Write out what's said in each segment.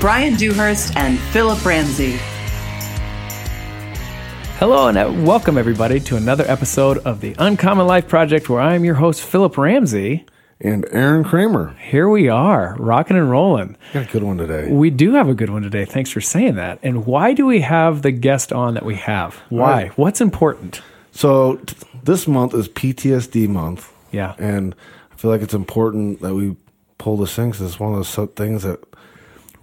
Brian Dewhurst and Phillip Ramsey. Hello and uh, welcome everybody to another episode of the Uncommon Life Project where I'm your host Phillip Ramsey. and Arron Kramer. Here we are, rocking and rolling. Got a good one today. We do have a good one today. Thanks for saying that. And why do we have the guest on that we have? Why? Right. What's important? So t- this month is PTSD month, Yeah. and I feel like it's important that we pull this thing 'cause it's one of those things that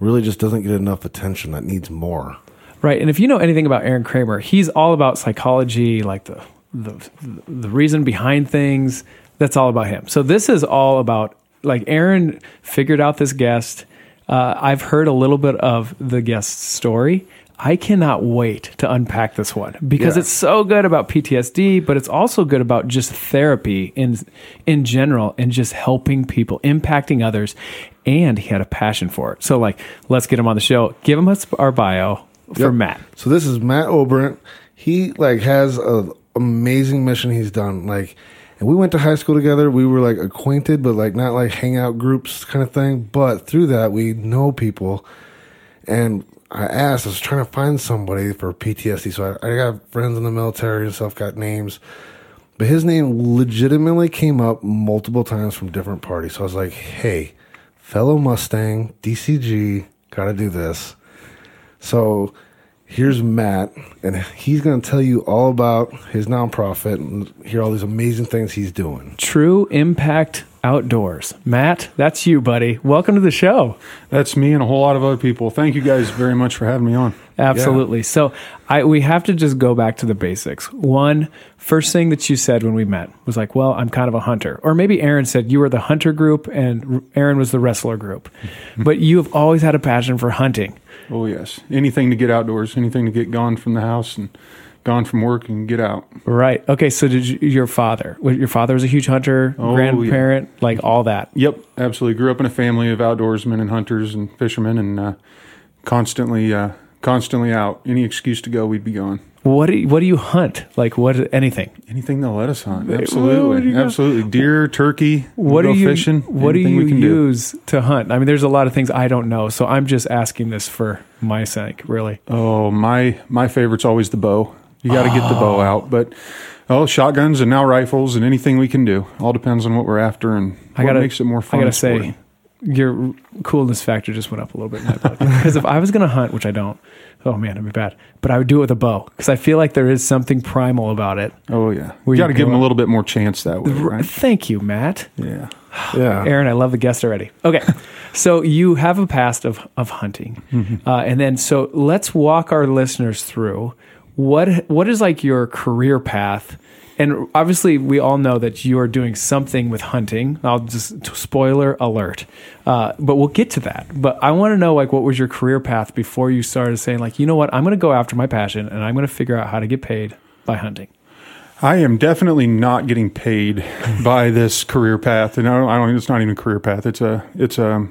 really just doesn't get enough attention. That needs more. Right. And if you know anything about Arron Kramer, he's all about psychology, like the the the reason behind things. That's all about him. So this is all about like Arron figured out this guest. Uh, I've heard a little bit of the guest's story. I cannot wait to unpack this one because Yeah. it's so good about PTSD, but it's also good about just therapy in in general and just helping people, impacting others. And he had a passion for it. So like, let's get him on the show. Give him us our bio for Yep. Matt. So this is Matt Oberembt. He like has a amazing mission he's done. Like, and we went to high school together. We were like acquainted, but like not like hangout groups kind of thing. But through that, we know people. And I asked, I was trying to find somebody for PTSD. So I, I got friends in the military and stuff, got names. But his name legitimately came up multiple times from different parties. So I was like, hey, fellow Mustang, DCG, gotta do this. So here's Matt, and he's going to tell you all about his nonprofit and hear all these amazing things he's doing. True Impact Outdoors. Matt, that's you, buddy. Welcome to the show. That's me and a whole lot of other people. Thank you guys very much for having me on. Absolutely. So I we have to just go back to the basics. One, first thing that you said when we met was like, well, I'm kind of a hunter. Or maybe Arron said you were the hunter group and Arron was the wrestler group. but you have always had a passion for hunting. Oh yes, anything to get outdoors, anything to get gone from the house and gone from work and get out. Right. Okay, so did you, your father, your father was a huge hunter, Oh, grandparent, like all that. Yep, absolutely. Grew up in a family of outdoorsmen and hunters and fishermen, and uh, constantly, uh, constantly out. Any excuse to go, we'd be gone. What do you, what do you hunt? Like what anything? Anything they'll let us hunt. Absolutely, absolutely. Deer, turkey. What do go you fishing? What do you we can do. use to hunt? I mean, there's a lot of things I don't know, so I'm just asking this for my sake, really. Oh, my my favorite's always the bow. You got to get the bow out, but oh, shotguns and now rifles and anything we can do. All depends on what we're after and I what gotta makes it more fun. I gotta say, your coolness factor just went up a little bit in my book. Because if I was gonna hunt, which I don't, oh man, it'd be bad. But I would do it with a bow because I feel like there is something primal about it. oh yeah, you you got to give them a little bit more chance that way, right? Thank you, Matt. Yeah. Yeah. Arron, I love the guest already. Okay, so you have a past of of hunting, Mm-hmm. uh, and then so let's walk our listeners through what what is like your career path. And obviously, we all know that you are doing something with hunting. I'll just spoiler alert, uh, but we'll get to that. But I want to know like what was your career path before you started saying like, you know what, I'm going to go after my passion and I'm going to figure out how to get paid by hunting. I am definitely not getting paid by this career path, and I don't, I don't. It's not even a career path. It's a. It's a.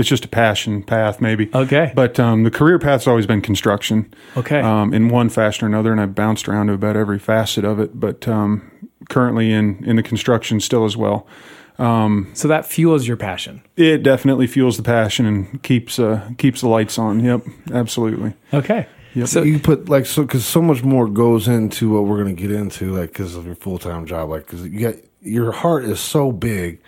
It's just a passion path, maybe. Okay. But um, the career path's always been construction. Okay. Um, in one fashion or another, and I've bounced around to about every facet of it. But um, currently in in the construction still as well. So that fuels your passion. It definitely fuels the passion and keeps uh, keeps the lights on. Yep, absolutely. Okay. Yep. So you put like so because so much more goes into what we're going to get into like because of your full-time job like because you got your heart is so big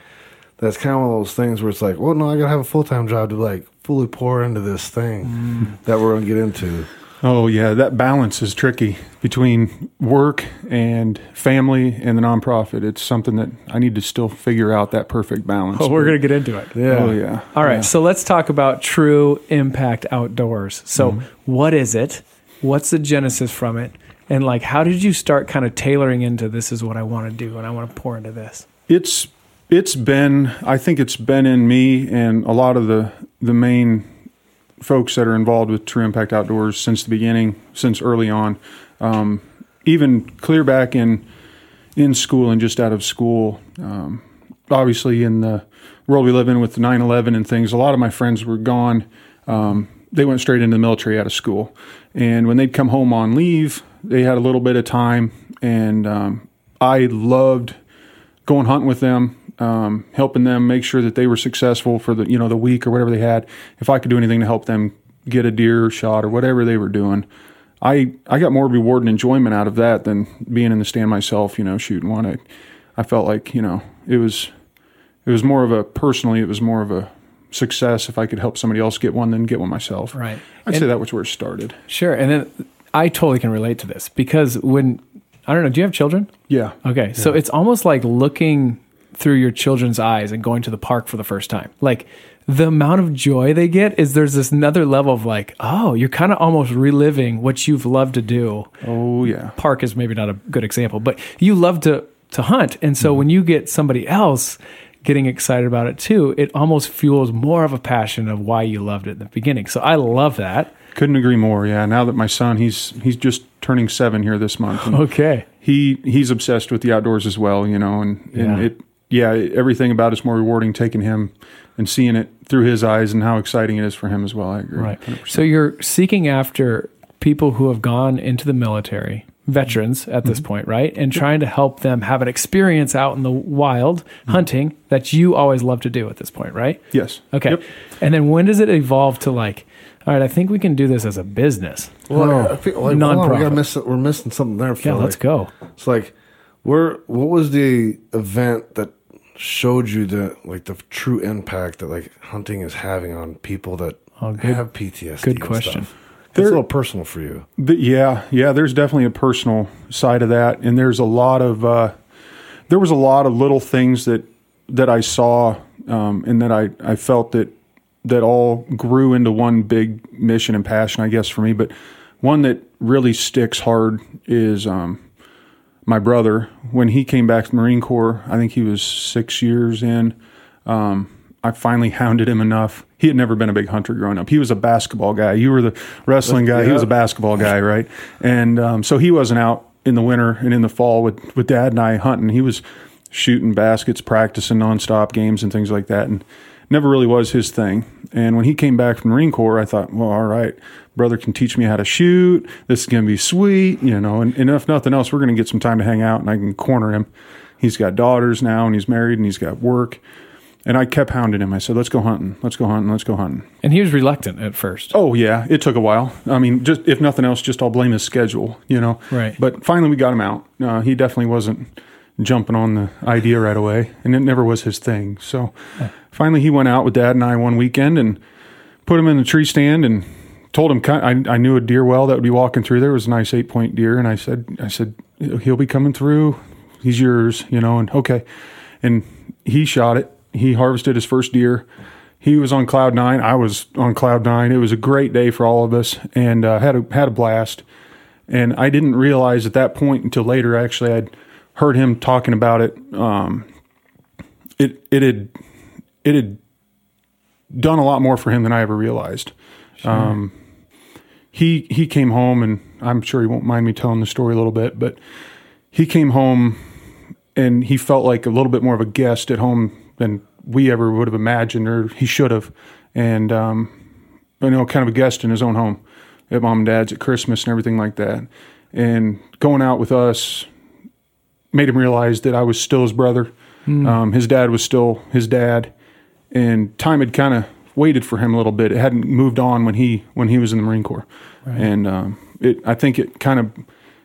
that's kind of one of those things where it's like well no i gotta have a full-time job to like fully pour into this thing mm. that we're going to get into Oh yeah, that balance is tricky between work and family and the nonprofit. It's something that I need to still figure out that perfect balance. oh, we're going to get into it. yeah Oh yeah. All right, Yeah. so let's talk about True Impact Outdoors. So, mm-hmm. what is it? What's the genesis from it? And like, how did you start kind of tailoring into this is what I want to do and I want to pour into this? It's it's been I think it's been in me and a lot of the the main folks that are involved with True Impact Outdoors since the beginning, since early on, um, even clear back in in school and just out of school. Um, obviously, in the world we live in with the 9/11 and things, a lot of my friends were gone. Um, they went straight into the military out of school, and when they'd come home on leave, they had a little bit of time, and um, I loved going hunting with them um, helping them make sure that they were successful for the you know the week or whatever they had. If I could do anything to help them get a deer shot or whatever they were doing, I I got more reward and enjoyment out of that than being in the stand myself. You know, shooting one. I, I felt like you know it was it was more of a personally it was more of a success if I could help somebody else get one than get one myself. Right. I'd And- say that was where it started. Sure. And then I totally can relate to this because when I don't know, do you have children? Yeah. Okay. So it's almost like looking through your children's eyes and going to the park for the first time. Like the amount of joy they get is there's this another level of like, oh, you're kind of almost reliving what you've loved to do. Oh yeah. Park is maybe not a good example, but you love to to hunt. And Mm-hmm. so when you get somebody else getting excited about it too, it almost fuels more of a passion of why you loved it in the beginning. So I love that. Couldn't agree more. Yeah. Now that my son, he's he's just turning seven here this month. Okay. he he's obsessed with the outdoors as well, you know, and, and Yeah. it yeah, everything about it's more rewarding taking him and seeing it through his eyes and how exciting it is for him as well. I agree. Right. 100%. So you're seeking after people who have gone into the military, veterans at Mm-hmm. this point, right? And trying to help them have an experience out in the wild Mm-hmm. hunting that you always love to do at this point, right? Yes. Okay. Yep. And then when does it evolve to like, all right, I think we can do this as a business? Well, I feel like, hold on, we miss, we're missing something there. Yeah, Phil. let's go. It's like, where? What was the event that showed you the like the true impact that like hunting is having on people that Oh, good- have PTSD? good question. stuff? It's a little personal for you. But yeah, yeah, there's definitely a personal side of that, and there's a lot of uh, there was a lot of little things that that I saw um, and that I I felt that that all grew into one big mission and passion, I guess, for me. But one that really sticks hard is um, my brother when he came back to the Marine Corps. I think he was six years in. Um, I finally hounded him enough. He had never been a big hunter growing up. He was a basketball guy. You were the wrestling guy. He was a basketball guy, right? And um, so he wasn't out in the winter and in the fall with with Dad and I hunting. He was shooting baskets, practicing nonstop games and things like that, and never really was his thing. And when he came back from the Marine Corps, I thought, well, all right, brother can teach me how to shoot. This is gonna be sweet, you know. And, and if nothing else, we're gonna get some time to hang out, and I can corner him. He's got daughters now, and he's married, and he's got work. And I kept hounding him. I said, "Let's go hunting. Let's go hunting. Let's go hunting." And he was reluctant at first. Oh yeah, it took a while. I mean, just if nothing else, just I'll blame his schedule, you know. Right. But finally, we got him out. Uh, he definitely wasn't jumping on the idea right away, and it never was his thing. So finally, he went out with Dad and I one weekend and put him in the tree stand and told him I, I knew a deer well that would be walking through there It was a nice eight point deer, and I said I said he'll be coming through. He's yours, you know. And okay, and he shot it. He harvested his first deer. He was on cloud nine. I was on cloud nine. It was a great day for all of us, and uh, had a had a blast. And I didn't realize at that point until later. Actually, I'd heard him talking about it. Um, it it had it had done a lot more for him than I ever realized. Um, he he came home, and I'm sure he won't mind me telling the story a little bit, but he came home and he felt like a little bit more of a guest at home than we ever would have imagined, or he should have. And um, you know, kind of a guest in his own home at mom and dad's at Christmas and everything like that. And going out with us made him realize that I was still his brother. Um, his dad was still his dad, and time had kind of waited for him a little bit. It hadn't moved on when he when he was in the Marine Corps, and um, it I think it kind of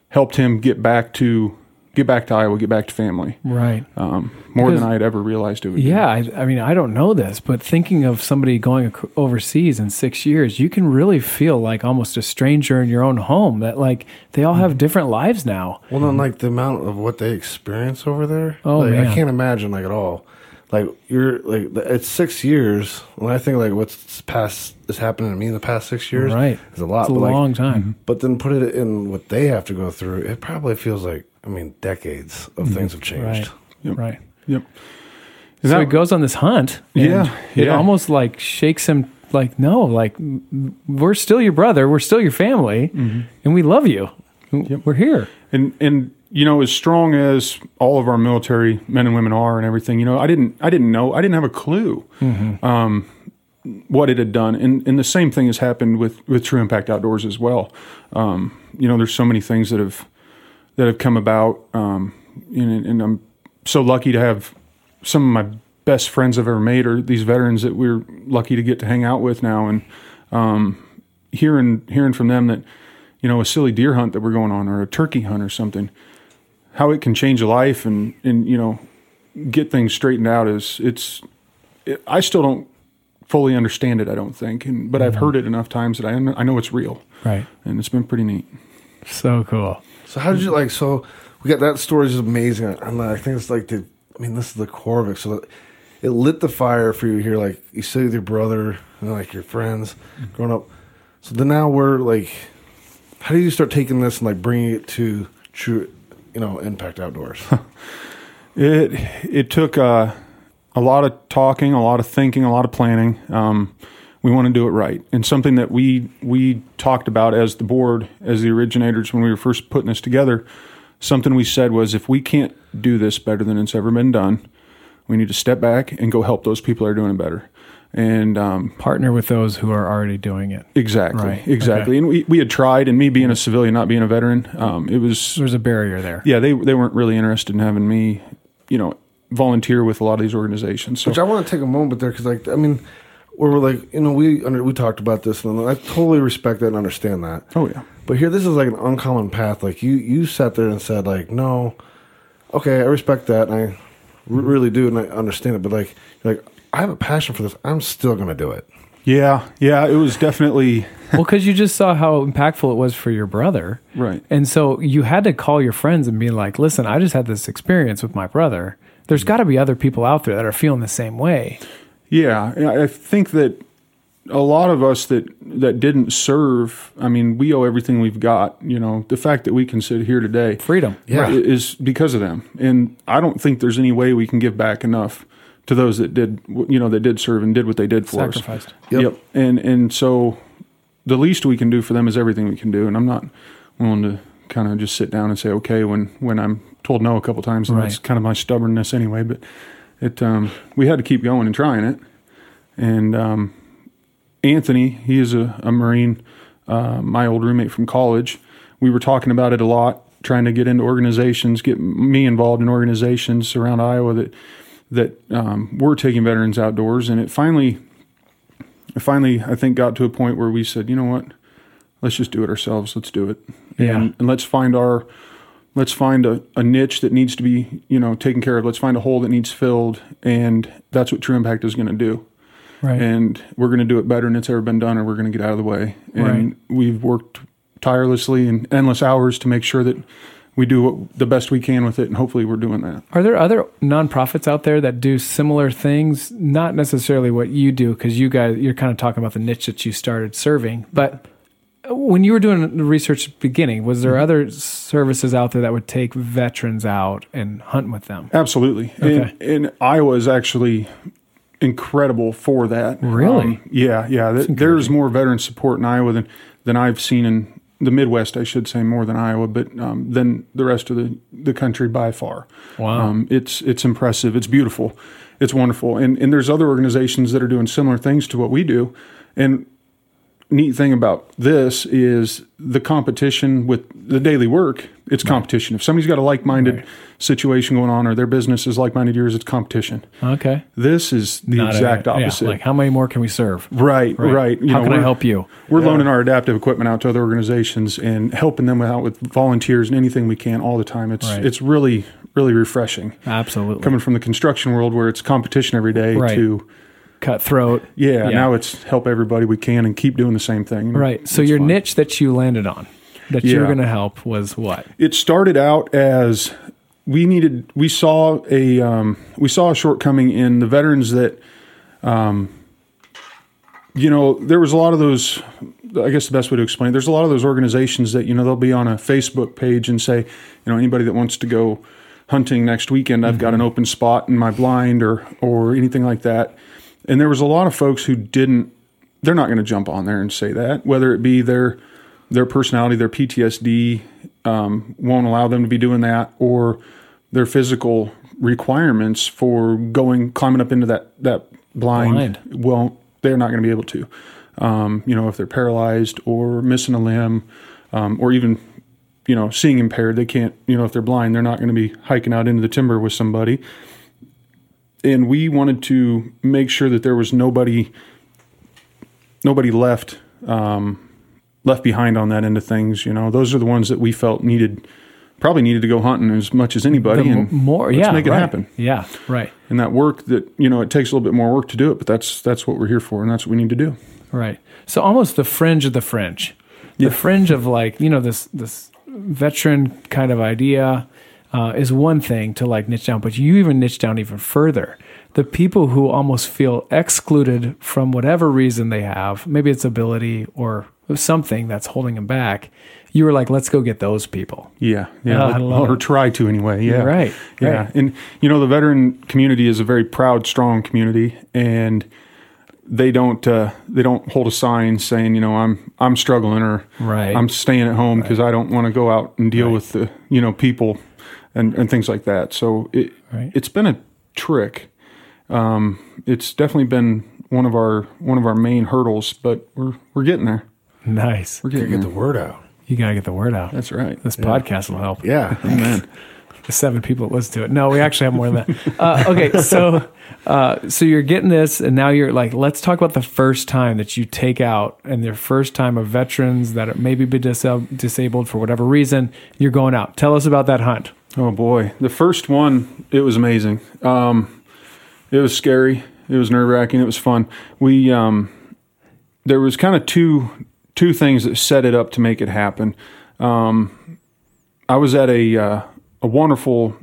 helped him get back to get back to Iowa, get back to family, Right. um, more Because- than I had ever realized it would. be. Yeah, I, I mean, I don't know this, but thinking of somebody going ac- overseas in six years, you can really feel like almost a stranger in your own home. That like they all Mm-hmm. have different lives now. Well, then, like the amount of what they experience over there. Oh, like, man. I can't imagine like at all. Like you're like it's six years. When I think like what's past is happening to me in the past six years, Right. It's a lot. It's a but, like, long time. But then put it in what they have to go through. It probably feels like I mean decades of things have changed. Mm-hmm. Right. Yep. So That- he goes on this hunt. and Yeah, It yeah. almost like shakes him like, no, like we're still your brother, we're still your family, and we love you. Yep. We're here. and and you know as strong as all of our military men and women are and everything you know i didn't i didn't know i didn't have a clue um, what it had done and and the same thing has happened with with true impact outdoors as well um, you know there's so many things that have that have come about um, and, and i'm so lucky to have some of my best friends i've ever made are these veterans that we're lucky to get to hang out with now. And um, hearing hearing from them that you know a silly deer hunt that we're going on or a turkey hunt or something how it can change a life and and you know get things straightened out is it's it, I still don't fully understand it I don't think. And but I've heard it enough times that I I know it's real. Right. and it's been pretty neat. So cool. So how did you like? So we got that story is amazing, and I think it's like the. I mean, this is the core of it. So it lit the fire for you here. Like you stayed with your brother and like your friends growing up. So then now we're like, how do you start taking this and like bringing it to true, you know, impact outdoors? It it took uh, a lot of talking, a lot of thinking, a lot of planning. Um, we want to do it right, and something that we we talked about as the board, as the originators when we were first putting this together. Something we said was, if we can't do this better than it's ever been done, we need to step back and go help those people that are doing it better. And um, Partner with those who are already doing it. exactly, Right, exactly. okay. And we, we had tried, and me being a civilian, not being a veteran, um, it was There's a barrier there. yeah, they they weren't really interested in having me, you know, volunteer with a lot of these organizations. So Which I want to take a moment there because, like, I mean, where we're like, you know, we under we talked about this, and I totally respect that and understand that. oh yeah, But here, this is like an uncommon path. Like you, you sat there and said, like, no, okay, I respect that, and I r- mm-hmm. really do, and I understand it. But like, you're like, I have a passion for this. I'm still going to do it. yeah, yeah. It was definitely well, because you just saw how impactful it was for your brother. right. And so you had to call your friends and be like, listen, I just had this experience with my brother. There's mm-hmm. got to be other people out there that are feeling the same way. Yeah, I I think that a lot of us that that didn't serve. I mean, we owe everything we've got. You know, the fact that we can sit here today, Freedom. Yeah. is because of them. And I don't think there's any way we can give back enough to those that did, you know, that did serve and did what they did for us. Sacrificed. Yep. And and so the least we can do for them is everything we can do. And I'm not willing to kind of just sit down and say okay when when I'm told no a couple times. And that's kind of my stubbornness anyway. But it um, we had to keep going and trying it. And um, Anthony, he is a, a Marine, uh, my old roommate from college. We were talking about it a lot, trying to get into organizations, get me involved in organizations around Iowa that that um, were taking veterans outdoors. And it finally, it finally, I think, got to a point where we said, you know what, let's just do it ourselves. Let's do it, Yeah. and, and let's find our, let's find a, a niche that needs to be, you know, taken care of. Let's find a hole that needs filled, and that's what True Impact is going to do Right. and we're going to do it better than it's ever been done, or we're going to get out of the way. And Right. we've worked tirelessly and endless hours to make sure that we do what, the best we can with it, and hopefully, we're doing that. Are there other nonprofits out there that do similar things? Not necessarily what you do, because you guys you're kind of talking about the niche that you started serving. But when you were doing the research at the beginning, was Mm-hmm. there other services out there that would take veterans out and hunt with them? Absolutely. Okay. And, and Iowa is actually incredible for that. Um, Really? yeah, yeah. Th- there's more veteran support in Iowa than, than I've seen in the Midwest, I should say, more than Iowa, but um, than the rest of the, the country by far. Wow. Um, it's it's impressive. It's beautiful. It's wonderful. And and there's other organizations that are doing similar things to what we do. And neat thing about this is the competition with the daily work. It's competition. If somebody's got a like-minded Right. situation going on, or their business is like-minded yours, it's competition. Okay. This is the Not a- exact yeah, opposite. like how many more can we serve? right, right. You how know, can I help you? We're loaning our adaptive equipment out to other organizations and helping them out with volunteers and anything we can all the time. It's Right. it's really really refreshing. Absolutely. Coming from the construction world where it's competition every day Right. to Cutthroat. yeah, now it's help everybody we can and keep doing the same thing. right. So It's your fun. niche that you landed on, that you're going to help, was what? it started out as we needed we saw a um, we saw a shortcoming in the veterans that um, you know there was a lot of those i guess the best way to explain it, there's a lot of those organizations that you know they'll be on a facebook page and say you know anybody that wants to go hunting next weekend i've got an open spot in my blind or or anything like that and there was a lot of folks who didn't they're not going to jump on there and say that. Whether it be their their personality, their PTSD um, won't allow them to be doing that, or their physical requirements for going climbing up into that that blind, Blind. won't. They're not going to be able to. Um, you know, if they're paralyzed or missing a limb, um, or even you know seeing impaired, they can't. You know, if they're blind, they're not going to be hiking out into the timber with somebody. And we wanted to make sure that there was nobody nobody left um, left behind on that end of things. You know, those are the ones that we felt needed probably needed to go hunting as much as anybody. The and more, let's yeah, make it right. happen. Yeah, right, And that work that you know it takes a little bit more work to do it, but that's that's what we're here for, and that's what we need to do. right. So almost the fringe of the fringe, the fringe of like you know this this veteran kind of idea uh, is one thing to like niche down, but you even niche down even further. The people who almost feel excluded from whatever reason they have, maybe it's ability or something that's holding them back. You were like, let's go get those people. Yeah, yeah, Oh, I or try to anyway. Yeah, Right, Yeah, right. and you know the veteran community is a very proud, strong community, and they don't uh, they don't hold a sign saying you know I'm I'm struggling or Right. I'm staying at home because I don't want to go out and deal with the you know people and and things like that. So it Right. it's been a trick. Um, it's definitely been one of our one of our main hurdles, but we're we're getting there. Nice. We're getting Get there. the word out. You gotta get the word out. That's right. This podcast will help. Yeah. Amen. the seven people that listen to it. No, we actually have more than that. Uh, okay, so uh, so you're getting this, and now you're like, let's talk about the first time that you take out, and their first time of veterans that are maybe be disab- disabled for whatever reason. You're going out. Tell us about that hunt. Oh boy, the first one it was amazing. Um, it was scary. It was nerve wracking. It was fun. We um, there was kind of two two things that set it up to make it happen. Um, I was at a uh, a wonderful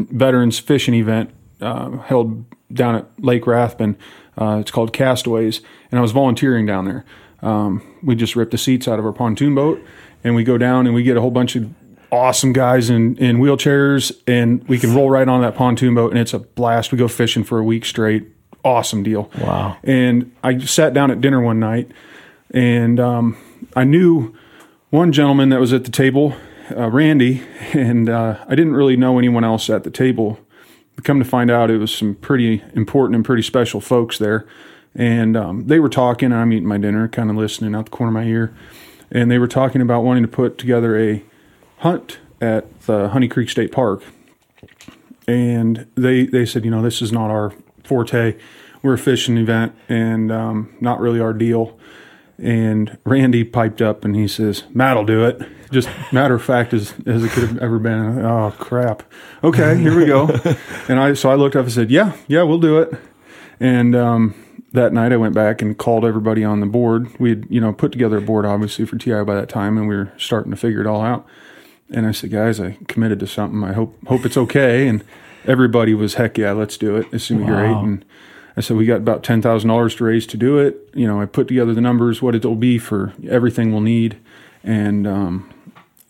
veterans fishing event uh, held down at Lake Rathbun. Uh, it's called Castaways, and I was volunteering down there. Um, we just ripped the seats out of our pontoon boat, and we go down and we get a whole bunch of awesome guys in, in wheelchairs, and we can roll right on that pontoon boat, and it's a blast. We go fishing for a week straight. Awesome deal. Wow. And I sat down at dinner one night, and um, I knew one gentleman that was at the table, uh, Randy, and uh, I didn't really know anyone else at the table. Come to find out, it was some pretty important and pretty special folks there, and um, they were talking. And I'm eating my dinner, kind of listening out the corner of my ear, and they were talking about wanting to put together a hunt at the Honey Creek State Park. And they they said, you know, this is not our forte. We're a fishing event, and um, not really our deal. And Randy piped up and he says, Matt'll do it. Just matter of fact as, as it could have ever been. Oh crap. Okay, here we go. and I so I looked up and said, Yeah, yeah, we'll do it. And um, that night I went back and called everybody on the board. We had, you know, put together a board obviously for TI by that time and we were starting to figure it all out. And I said, guys, I committed to something. I hope hope it's okay. And everybody was heck yeah, let's do it. It's gonna be great. And I said, we got about ten thousand dollars to raise to do it. You know, I put together the numbers, what it'll be for everything we'll need, and um,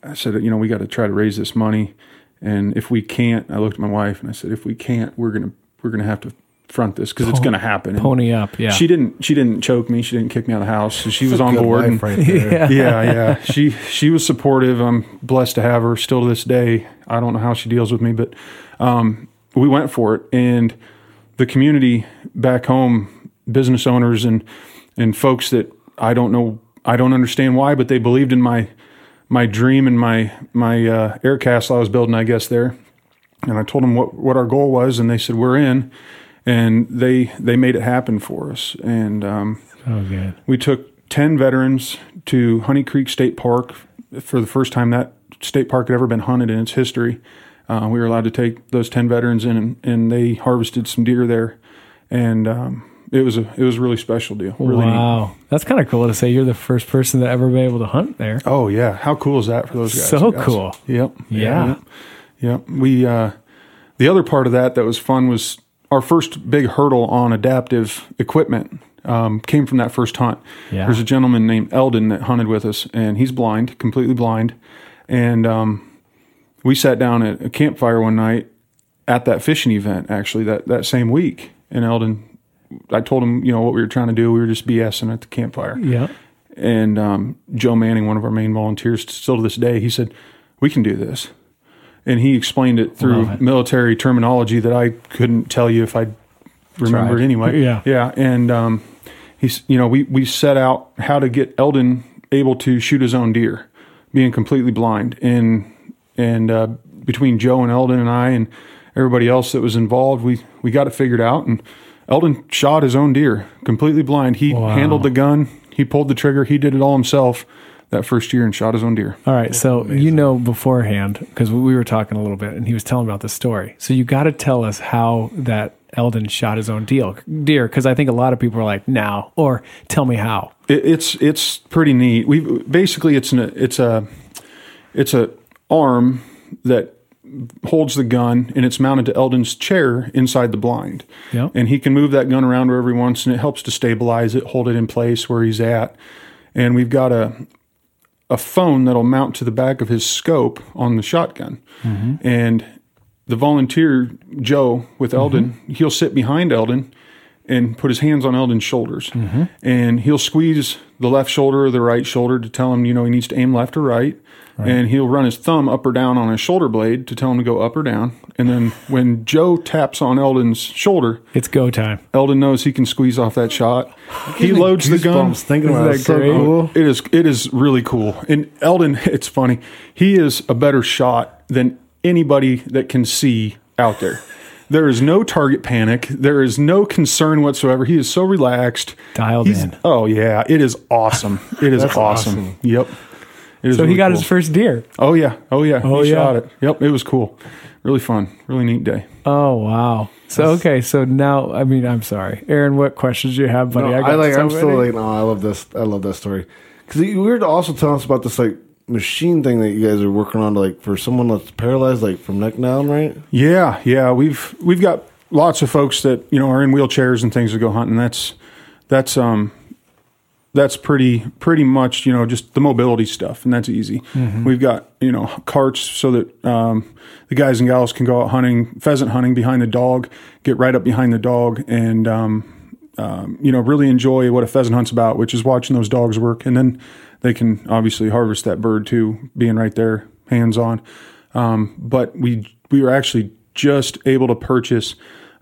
I said, you know, we got to try to raise this money. And if we can't, I looked at my wife and I said, if we can't, we're gonna we're gonna have to front this because it's gonna happen. And Pony up. Yeah. She didn't she didn't choke me. She didn't kick me out of the house. So she was on Good board. wife and- right there. yeah, yeah. She she was supportive. I'm blessed to have her still to this day. I don't know how she deals with me, but um, we went for it. And the community back home, business owners and and folks that I don't know, I don't understand why, but they believed in my my dream and my my uh, air castle I was building. I guess there, and I told them what what our goal was, and they said we're in. And they they made it happen for us, and um, oh, good. we took 10 veterans to Honey Creek State Park for the first time that state park had ever been hunted in its history. Uh, we were allowed to take those 10 veterans in and, and they harvested some deer there. And um, it was a it was a really special deal. Really neat. wow. That's kind of cool to say you're the first person to ever be able to hunt there. Oh yeah, how cool is that for those guys? So guys? cool. Yep. Yeah. Yep. Yep. We uh, the other part of that that was fun was our first big hurdle on adaptive equipment. Um, came from that first hunt. Yeah. There's a gentleman named Eldon that hunted with us, and he's blind, completely blind. And um, we sat down at a campfire one night at that fishing event, actually that that same week. And Eldon I told him, you know, what we were trying to do. We were just BSing at the campfire. Yeah. And um, Joe Manning, one of our main volunteers, still to this day, he said, "We can do this," and he explained it through it. military terminology that I couldn't tell you if I remembered Tried. anyway. Yeah. yeah. And um, he's, you know, we we set out how to get Eldon able to shoot his own deer, being completely blind, and and uh, between Joe and Eldon and I and everybody else that was involved, we we got it figured out and. Eldon shot his own deer, completely blind. He Wow. handled the gun, he pulled the trigger, he did it all himself that first year and shot his own deer. All right, so you know beforehand because we were talking a little bit, and he was telling about the story. So you got to tell us how that Eldon shot his own deal deer, because I think a lot of people are like, "Now," or "Tell me how." It, it's it's pretty neat. We basically it's an it's a it's a arm that holds the gun and it's mounted to Eldon's chair inside the blind. Yep. And he can move that gun around wherever he wants and it helps to stabilize it, hold it in place where he's at. And we've got a a phone that'll mount to the back of his scope on the shotgun. Mm-hmm. And the volunteer Joe with mm-hmm. Eldon, he'll sit behind Eldon and put his hands on Eldon's shoulders, mm-hmm. and he'll squeeze the left shoulder or the right shoulder to tell him, you know, he needs to aim left or right. And he'll run his thumb up or down on his shoulder blade to tell him to go up or down. And then when Joe taps on Eldon's shoulder, It's go time. Eldon knows he can squeeze off that shot. He loads the gun. Thinking about that so cool. It is it is really cool. And Eldon, it's funny. He is a better shot than anybody that can see out there. There is no target panic. There is no concern whatsoever. He is so relaxed. Dialed He's- in. Oh yeah, it is awesome. It is awesome. awesome. Yep. It is So he got cool. his first deer. Oh yeah. Oh yeah. Oh, he yeah. shot it. Yep. It was cool. Really fun. Really neat day. Oh wow. So okay, so now I mean I'm sorry, Arron. What questions do you have, buddy? No, I, got like. so I'm still like. No, I love this. I love that story. Because you were also telling us about this like machine thing that you guys are working on, to, like for someone that's paralyzed, like from neck down, right? Yeah, yeah, we've we've got lots of folks that you know are in wheelchairs and things that go hunting. That's that's um that's pretty pretty much you know just the mobility stuff, and that's easy. We've got you know carts so that um, the guys and gals can go out hunting, pheasant hunting behind the dog, get right up behind the dog, and um, um, you know really enjoy what a pheasant hunt's about, which is watching those dogs work, and then they can obviously harvest that bird too, being right there, hands on. Um, but we we were actually just able to purchase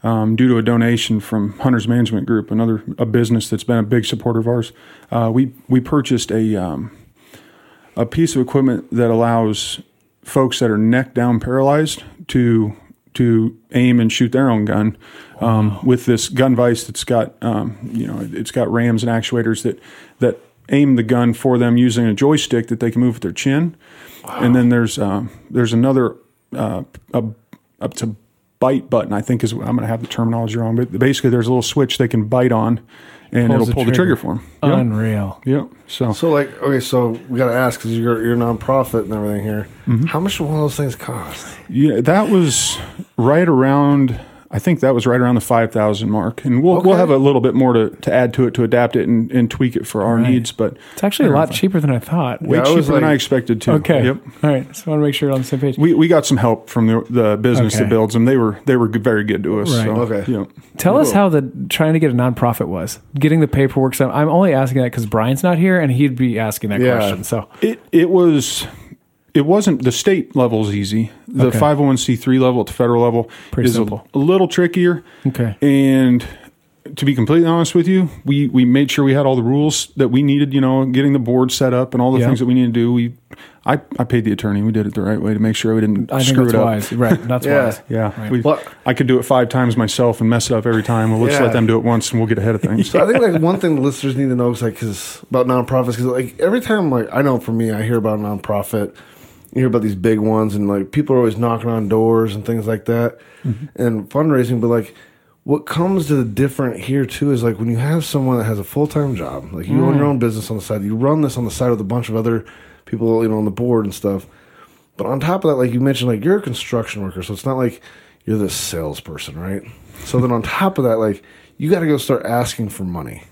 um, due to a donation from Hunters Management Group, another a business that's been a big supporter of ours. Uh, we we purchased a um, a piece of equipment that allows folks that are neck down paralyzed to to aim and shoot their own gun um, with this gun vise that's got um, you know it's got rams and actuators that that aim the gun for them using a joystick that they can move with their chin. And then there's um, there's another uh, a, up to bite button I think is I'm going to have the terminology wrong but basically there's a little switch they can bite on and Pulls it'll the pull the trigger. trigger for them Unreal. yeah so So like, okay, so we got to ask because you're you're nonprofit and everything here. Mm-hmm. How much do one of those things cost? Yeah, that was right around. I think that was right around the five thousand mark, and we'll we'll have a little bit more to, to add to it to adapt it and, and tweak it for our needs. But It's actually a lot cheaper than I thought. way Yeah, cheaper was than like- I expected to. Okay. Yep. All right. Just want to make sure we're on the same page. We, we got some help from the, the business Okay. that builds them. They were they were very good to us. Right. So, Okay. You know, Tell us how the trying to get a nonprofit was. Getting the paperwork done. I'm only asking that because Brian's not here and he'd be asking that Yeah. question. So it it was. It wasn't the state level's easy. The Okay. 501c3 level at the federal level Pretty is a, a little trickier. Okay. And to be completely honest with you, we we made sure we had all the rules that we needed. You know, getting the board set up and all the Yeah. things that we need to do. We, I, I paid the attorney. We did it the right way to make sure we didn't I think screw that's it up. wise. Right. That's Yeah. wise. Yeah, Right. we, Well- I could do it five times myself and mess it up every time. Well, let's Yeah. let them do it once, and we'll get ahead of things. So I think like one thing the listeners need to know is like cause about nonprofits because like every time like I know for me I hear about a nonprofit, you hear about these big ones and like people are always knocking on doors and things like that mm-hmm. and fundraising. But like what comes to the different here too is like when you have someone that has a full time job, like you own your mm. own business on the side, you run this on the side with a bunch of other people you know on the board and stuff. But on top of that, like you mentioned, like you're a construction worker, so it's not like you're the salesperson, right? So then on top of that, like you got to go start asking for money.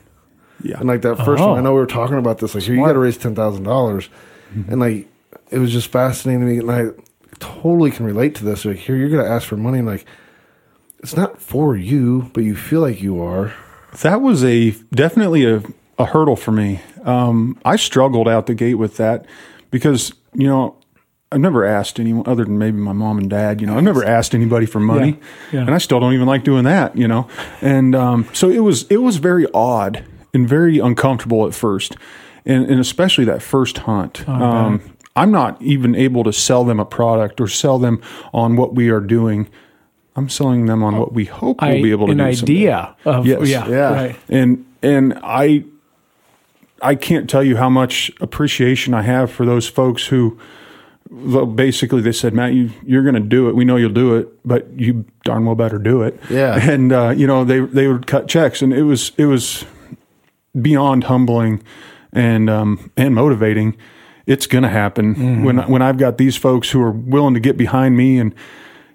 yeah, And like that first Oh. one, I know we were talking about this. Like, here, you got to raise ten thousand dollars, mm-hmm. and like it was just fascinating to me. And I totally can relate to this. Like, here, you're going to ask for money, and like it's not for you, but you feel like you are. That was a definitely a, a hurdle for me. Um, I struggled out the gate with that because you know I've never asked anyone other than maybe my mom and dad. You know, I've never asked anybody for money, Yeah, yeah. and I still don't even like doing that. You know, and um, so it was it was very odd and very uncomfortable at first, and, and especially that first hunt. Oh, um, I'm not even able to sell them a product or sell them on what we are doing. I'm selling them on what we hope we'll I, be able to an do. someday. idea of Yes. yeah, Yeah. right. and and I I can't tell you how much appreciation I have for those folks who well, basically they said, Matt, you you're going to do it. We know you'll do it, but you darn well better do it. Yeah. And uh, you know they they would cut checks, and it was it was beyond humbling and um, and motivating. It's going to happen Mm-hmm. when when I've got these folks who are willing to get behind me and.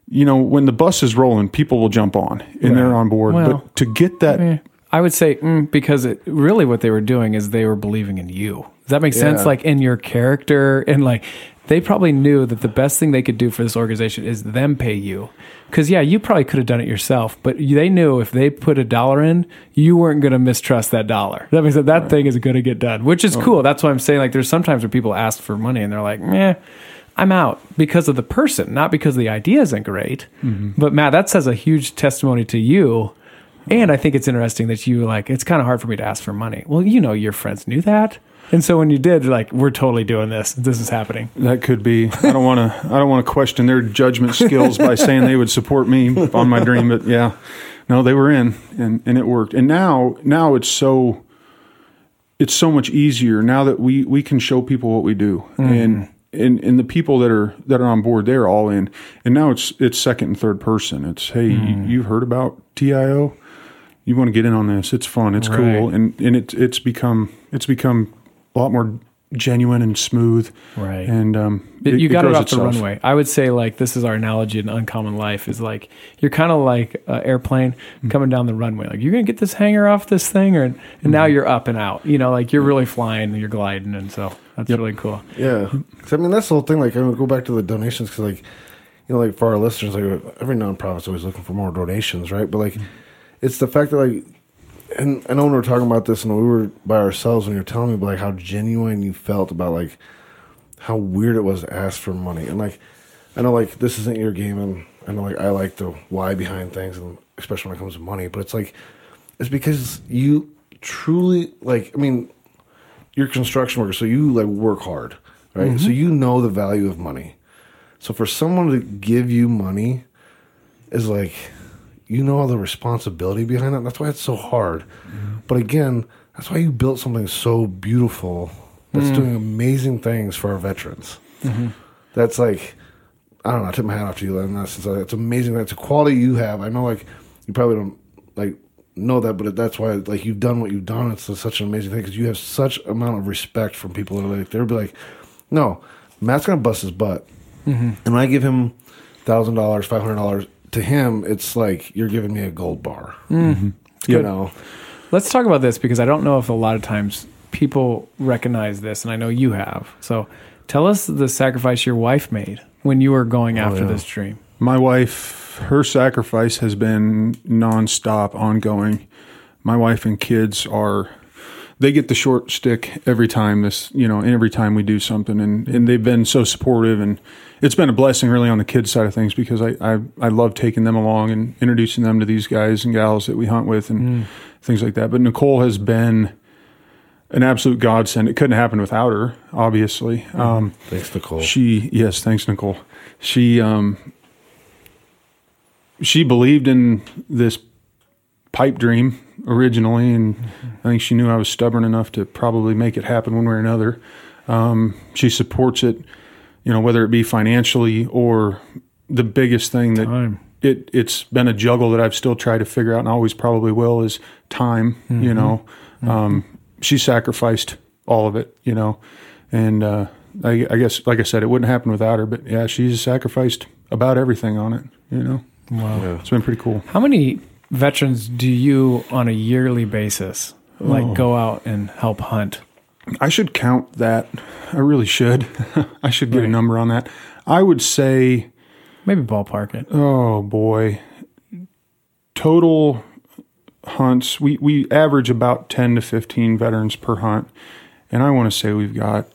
You know, when the bus is rolling, people will jump on and they're on board. Well, but to get that I would say mm, because it, really what they were doing is they were believing in you. Does that make sense? Like in your character and like they probably knew that the best thing they could do for this organization is them pay you. Because yeah, you probably could have done it yourself, but they knew if they put a dollar in, you weren't going to mistrust that dollar. That means that that thing is going to get done, which is oh. cool. That's why I'm saying like there's sometimes where people ask for money and they're like, meh. I'm out because of the person, not because the idea isn't great. Mm-hmm. But Matt, that says a huge testimony to you. And I think it's interesting that you like, it's kind of hard for me to ask for money. Well, you know, your friends knew that. And so when you did, like, we're totally doing this. This is happening. That could be. I don't want to. I don't want to question their judgment skills by saying they would support me on my dream. But yeah, no, they were in, and and it worked. And now, now it's so. It's so much easier now that we we can show people what we do, mm-hmm. and and and the people that are that are on board, they're all in. And now it's it's second and third person. It's hey, you, mm-hmm. you've heard about TIO. You want to get in on this? It's fun. It's cool, and and it's it's become it's become a lot more genuine and smooth. Right. And um, you got it, off itself. the runway. I would say, like, this is our analogy in Uncommon Life is like, you're kind of like an airplane Mm-hmm. coming down the runway. Like, you're going to get this hanger off this thing, or, and Mm-hmm. now you're up and out. You know, like, you're really flying, and you're gliding. And so that's really cool. Yeah, 'Cause, I mean that's the whole thing. Like, I would go back to the donations because, like, you know, like for our listeners, like every nonprofit's always looking for more donations, right? But like, it's the fact that like, and I know when we were talking about this and we were by ourselves when you were telling me about like how genuine you felt about like how weird it was to ask for money, and like, I know like this isn't your game, and I know like I like the why behind things, and especially when it comes to money, but it's like, it's because you truly like. I mean, you're a construction worker, so you like work hard, right? Mm-hmm. So you know the value of money. So for someone to give you money is like you know all the responsibility behind that. That's why it's so hard. But again, that's why you built something so beautiful that's mm. doing amazing things for our veterans. Mm-hmm. That's like I don't know. I tip my hat off to you, Len. That's it's, uh, it's amazing. That's a quality you have. I know, like you probably don't like know that, but that's why like you've done what you've done. It's such an amazing thing because you have such amount of respect from people that are like they'll be like, no, Matt's gonna bust his butt, mm-hmm. and when I give him thousand dollars, five hundred dollars to him, it's like you're giving me a gold bar. Mm-hmm. Mm-hmm. You good. know, Let's talk about this because I don't know if a lot of times people recognize this, and I know you have. So tell us the sacrifice your wife made when you were going oh, after yeah. this dream. My wife, her sacrifice has been nonstop, ongoing. My wife and kids are. They get the short stick every time this, you know, and every time we do something, and, and they've been so supportive, and it's been a blessing really on the kids side of things because I, I I love taking them along and introducing them to these guys and gals that we hunt with and things like that. But Nicole has been an absolute godsend. It couldn't happen without her, obviously. Um, thanks, Nicole. she yes, thanks, Nicole. She um she believed in this pipe dream originally, and I think she knew I was stubborn enough to probably make it happen one way or another. Um, she supports it, you know, whether it be financially or the biggest thing that Time. it it's been a juggle that I've still tried to figure out and always probably will is time. You know, um, she sacrificed all of it. You know, and uh, I, I guess like I said, it wouldn't happen without her. But yeah, she's sacrificed about everything on it. You know, Wow. Yeah. it's been pretty cool. How many veterans do you, on a yearly basis, like go oh. out and help hunt? I should count that. I really should. I should get a number on that. I would say, Maybe ballpark it. oh boy, total hunts. We we average about ten to fifteen veterans per hunt, and I want to say we've got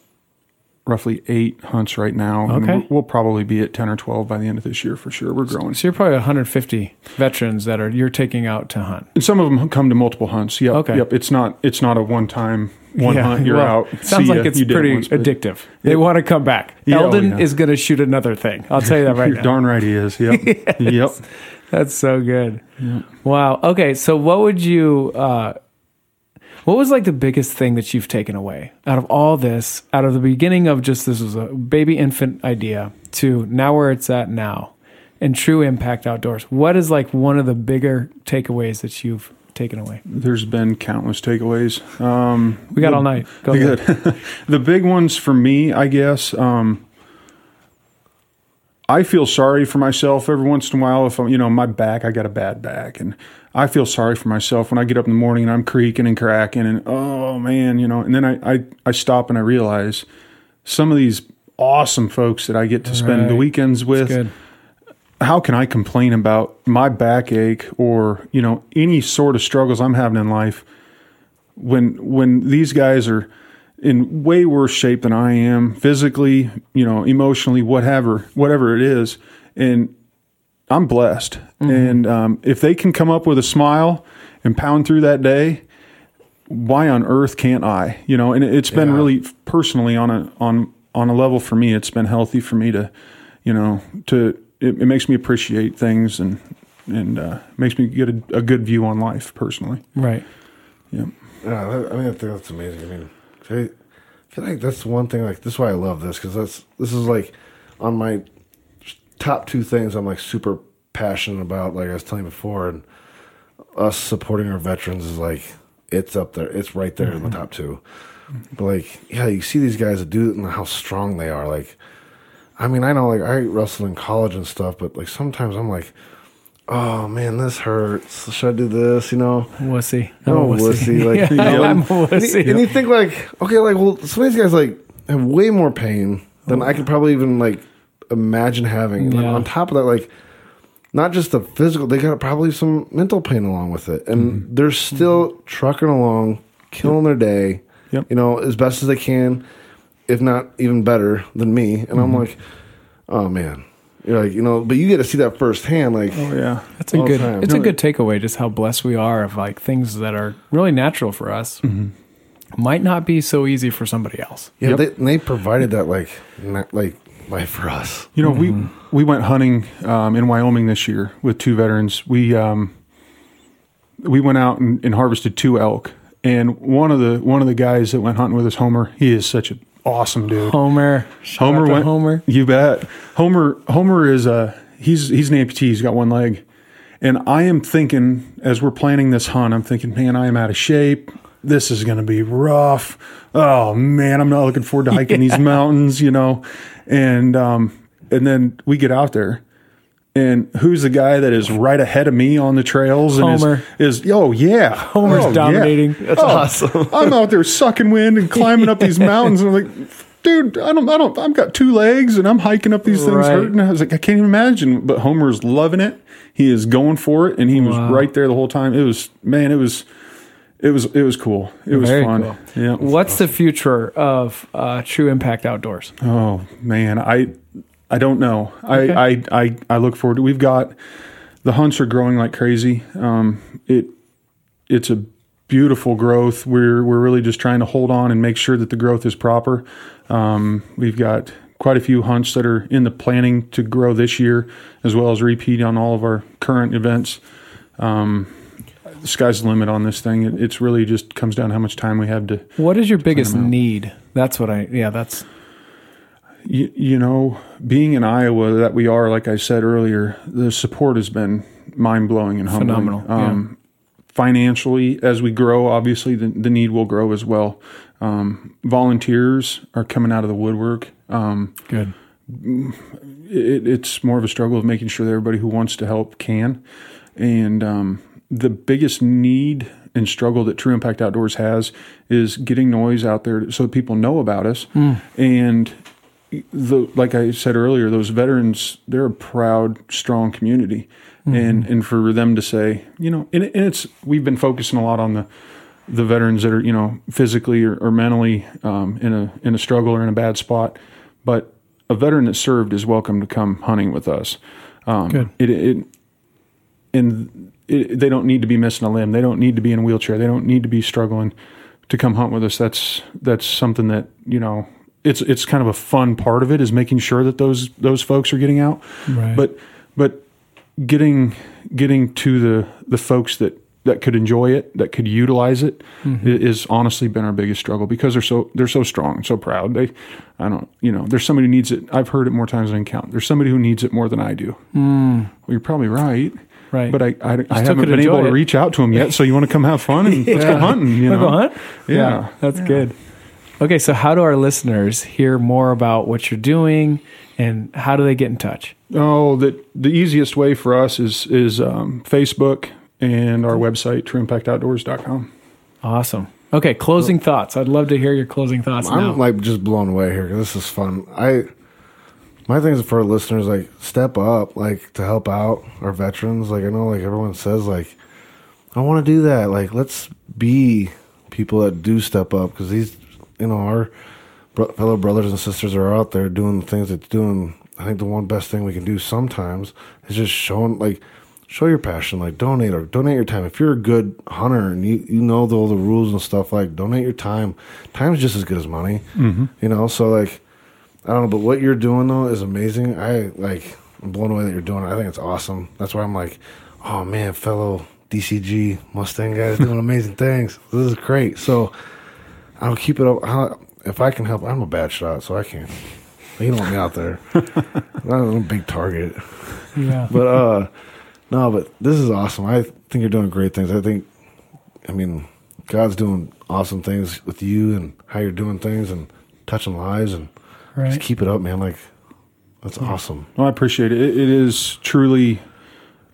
roughly eight hunts right now. and Okay. we'll- we'll probably be at ten or twelve by the end of this year for sure. We're growing. So you're probably 150 veterans that are you're taking out to hunt. And some of them come to multiple hunts. Yep. Okay. Yep. It's not it's not a one time one Yeah, hunt you're well, out. Sounds like ya, it's you did it pretty once, addictive. They want to come back. Yeah, oh, Eldon yeah. is going to shoot another thing. I'll tell you that right You're now. darn right he is. Yep. Yep. That's so good. Wow. Okay. So what would you, uh, what was like the biggest thing that you've taken away out of all this, out of the beginning of just this was a baby infant idea to now where it's at now and true impact outdoors? What is like one of the bigger takeaways that you've taken away? There's been countless takeaways. Um, We got all night. Go ahead. Good. the big ones for me, I guess. Um, I feel sorry for myself every once in a while if I'm, you know, my back, I got a bad back, and I feel sorry for myself when I get up in the morning and I'm creaking and cracking, and oh man, you know, and then I I, I stop and I realize some of these awesome folks that I get to spend the weekends with how can I complain about my backache or you know any sort of struggles I'm having in life when when these guys are in way worse shape than I am physically, you know, emotionally, whatever, whatever it is, and I'm blessed. And um, if they can come up with a smile and pound through that day, why on earth can't I? You know, and it's been Yeah. really personally on a on on a level for me. It's been healthy for me to, you know, to it, it makes me appreciate things and and uh, makes me get a, a good view on life personally. Right. Yeah. Yeah, I mean, I think that's amazing. I mean, I feel like that's one thing. Like, this is why I love this because that's this is like on my top two things. I'm like super passionate about. Like I was telling you before, and us supporting our veterans is like it's up there. It's right there in the mm-hmm. top two. But like, yeah, you see these guys that do it and how strong they are. Like, I mean, I know like I wrestled in college and stuff, but like sometimes I'm like. Oh man, this hurts. Should I do this? You know, Wussy. I'm Oh, a wussy. wussy, like, yeah, you know, I'm a and, wussy. you, and you think like, okay, like, well, some of these guys like have way more pain than I could probably even like imagine having. And then Yeah. on top of that, like, not just the physical, they got probably some mental pain along with it, and Mm-hmm. they're still trucking along, killing their day, Yep. you know, as best as they can, if not even better than me. And Mm-hmm. I'm like, oh man, you're like, you know, but you get to see that firsthand, like, Oh yeah. That's a good. time. It's a good takeaway. Just how blessed we are of like things that are really natural for us. Mm-hmm. Might not be so easy for somebody else. yeah, Yep. they, they provided that like, na- like life for us. You know, we we went hunting um, in Wyoming this year with two veterans. We um, we went out and, and harvested two elk, and one of the one of the guys that went hunting with us, Homer, he is such an awesome dude. Homer. Homer went. Homer. You bet. Homer. Homer is a he's he's an amputee. He's got one leg, and I am thinking as we're planning this hunt, I'm thinking, man, I am out of shape. This is going to be rough. Oh man, I'm not looking forward to hiking these mountains. You know, and um, and then we get out there. And who's the guy that is right ahead of me on the trails? And Homer. is, is oh yeah, Homer's Oh, yeah. dominating. That's Oh, awesome. I'm out there sucking wind and climbing up these mountains, and I'm like, dude, I don't, I don't, I've got two legs, and I'm hiking up these things Right. hurting. I was like, I can't even imagine. But Homer's loving it. He is going for it, and he was right there the whole time. It was, man, it was, it was, it was cool. It was Very fun. cool. Yeah. What's the future of uh, True Impact Outdoors? Oh man, I I don't know. Okay. I, I I I look forward to. We've got the hunts are growing like crazy. Um, it it's a beautiful growth. We're we're really just trying to hold on and make sure that the growth is proper. Um, we've got quite a few hunts that are in the planning to grow this year, as well as repeat on all of our current events. Um, the sky's the limit on this thing. It, it's really just comes down to how much time we have to What is your biggest need? That's what I. Yeah, that's You, you know, being in Iowa that we are, like I said earlier, the support has been mind blowing and humbling. Phenomenal, yeah. Um, Financially, as we grow, obviously the, the need will grow as well. Um, volunteers are coming out of the woodwork. Um, good. it, it's more of a struggle of making sure that everybody who wants to help can. And um, the biggest need and struggle that True Impact Outdoors has is getting noise out there so that people know about us. And the like I said earlier, those veterans they're a proud, strong community. and and for them to say, you know, and, and it's we've been focusing a lot on the the veterans that are you know physically or, or mentally um, in a in a struggle or in a bad spot, but a veteran that served is welcome to come hunting with us. Um, Good. It, it and it, they don't need to be missing a limb. They don't need to be in a wheelchair. They don't need to be struggling to come hunt with us. That's that's something that you know. It's it's kind of a fun part of it is making sure that those those folks are getting out. Right. But but getting getting to the the folks that that could enjoy it, that could utilize it, mm-hmm. i- is honestly been our biggest struggle because they're so they're so strong and so proud. They, I don't, you know, there's somebody who needs it. I've heard it more times than I can count. There's somebody who needs it more than I do. Mm. Well, you're probably right. Right. But I, I, I haven't been able enjoy to reach out to them yet. So you want to come have fun and let's go hunting. You know, Wanna go hunt? Yeah. that's good. Okay, so how do our listeners hear more about what you're doing, and how do they get in touch? Oh, the the easiest way for us is is um, Facebook and our website, trueimpactoutdoors.com. Awesome. Okay, closing thoughts. I'd love to hear your closing thoughts I'm now. like just blown away here 'cause this is fun. I my thing is for our listeners like step up like to help out our veterans. Like I know like everyone says like I want to do that. Like let's be people that do step up because these you know our bro- fellow brothers and sisters are out there doing the things that's doing. I think the one best thing we can do sometimes is just showing like show your passion like donate or donate your time. If you're a good hunter and you, you know all the rules and stuff like donate your time. Time's just as good as money mm-hmm. you know? So like i don't know but what you're doing though is amazing. I like i'm blown away that you're doing it. I think it's awesome. That's why i'm like oh man fellow dcg mustang guys doing amazing things. This is great. So i'll keep it up. I'll, if i can help i'm a bad shot so i can't. You don't want me out there. I'm a big target. Yeah. but uh no but this is awesome. I think you're doing great things. I think i mean god's doing awesome things with you and how you're doing things and touching lives and Right. just keep it up man. Like that's awesome. Well, I appreciate it. It, it is truly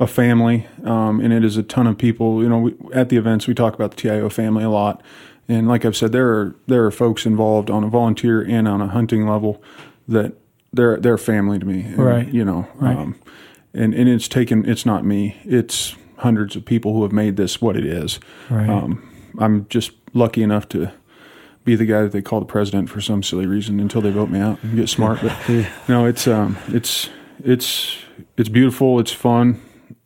a family, um, and it is a ton of people. You know, we, at the events we talk about the TIO family a lot, and like I've said, there are there are folks involved on a volunteer and on a hunting level that they're they're family to me. And, Right. You know, Right. um, and and it's taken. It's not me. It's hundreds of people who have made this what it is. Right. Um, I'm just lucky enough to be the guy that they call the president for some silly reason until they vote me out and get smart. But no, it's um, it's it's it's beautiful. It's fun,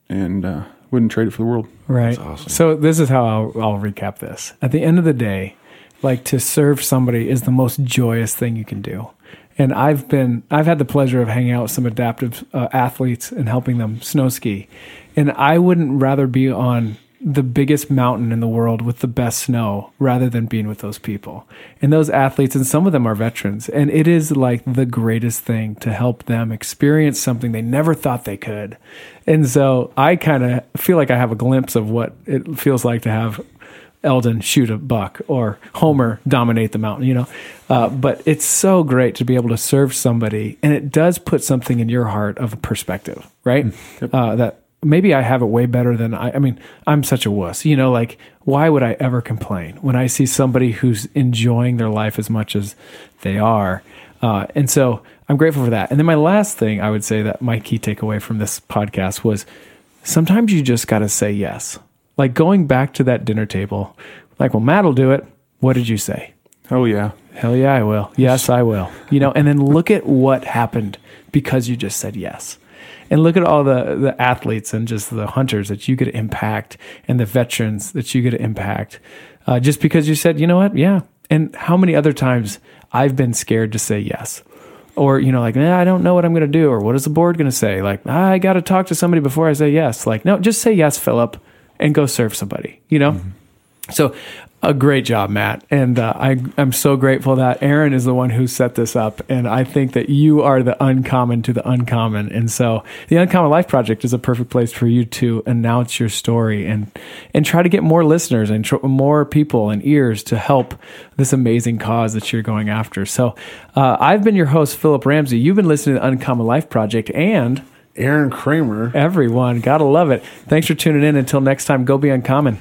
and uh, wouldn't trade it for the world. Right. awesome. So this is how I'll, I'll recap this. At the end of the day, like to serve somebody is the most joyous thing you can do. And I've been, I've had the pleasure of hanging out with some adaptive uh, athletes and helping them snow ski. And I wouldn't rather be on the biggest mountain in the world with the best snow rather than being with those people. And those athletes, and some of them are veterans. And it is like the greatest thing to help them experience something they never thought they could. And so I kind of feel like I have a glimpse of what it feels like to have Eldon shoot a buck or Homer dominate the mountain, you know. Uh, but it's so great to be able to serve somebody, and it does put something in your heart of a perspective, right? Uh, that maybe I have it way better than I. I mean, I'm such a wuss, you know. Like, why would I ever complain when I see somebody who's enjoying their life as much as they are? Uh, and so I'm grateful for that. And then my last thing I would say that my key takeaway from this podcast was sometimes you just got to say yes. Like going back to that dinner table, like, well, Matt will do it. What did you say? Oh yeah, Hell yeah, I will. Yes, I will. You know, and then look at what happened because you just said yes. And look at all the, the athletes and just the hunters that you get to impact and the veterans that you get to impact uh, just because you said, you know what? Yeah. And how many other times I've been scared to say yes? Or, you know, like, eh, I don't know what I'm going to do. Or what is the board going to say? Like, "Ah, I got to talk to somebody before I say yes. Like, no, just say yes, Phillip, and go serve somebody, you know? So, a great job, Matt, and uh, I I'm so grateful that Arron is the one who set this up, and I think that you are the uncommon to the uncommon, and so the Uncommon Life Project is a perfect place for you to announce your story and and try to get more listeners and tr- more people and ears to help this amazing cause that you're going after. So, uh, I've been your host, Phillip Ramsey. You've been listening to the Uncommon Life Project, and Arron kramer everyone, gotta love it. Thanks for tuning in. Until next time, go be uncommon.